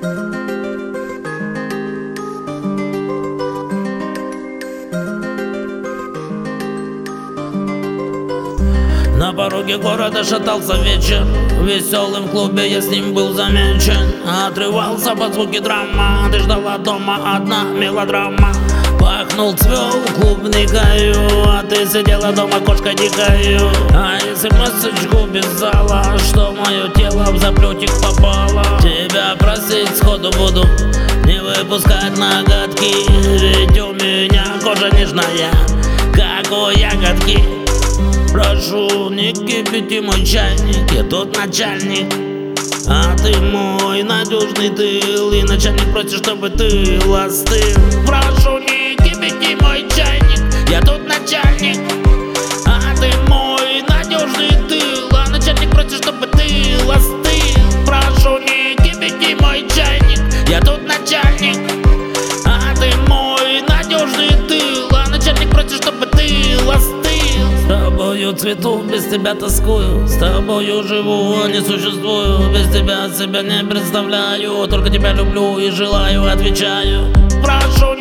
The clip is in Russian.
На пороге города шатался вечер. В веселом клубе я с ним был замечен. Отрывался под звуки драма. Ты ждала дома одна мелодрама. Пахнул цвел клубникою А ты сидела дома кошка дикою А смс-очку писала Что мое тело в заплетик попало? Тебя просить сходу буду Не выпускать ноготки. Ведь у меня кожа нежная Как у ягодки. Прошу, не кипяти мой чайник, я тут начальник. А ты мой надежный тыл И начальник просит, чтобы ты остыл Прошу, не кипяти мой тобою цвету, без тебя тоскую. С тобою живу, а не существую. Без тебя себя не представляю. Только тебя люблю и желаю, отвечаю. Прошу,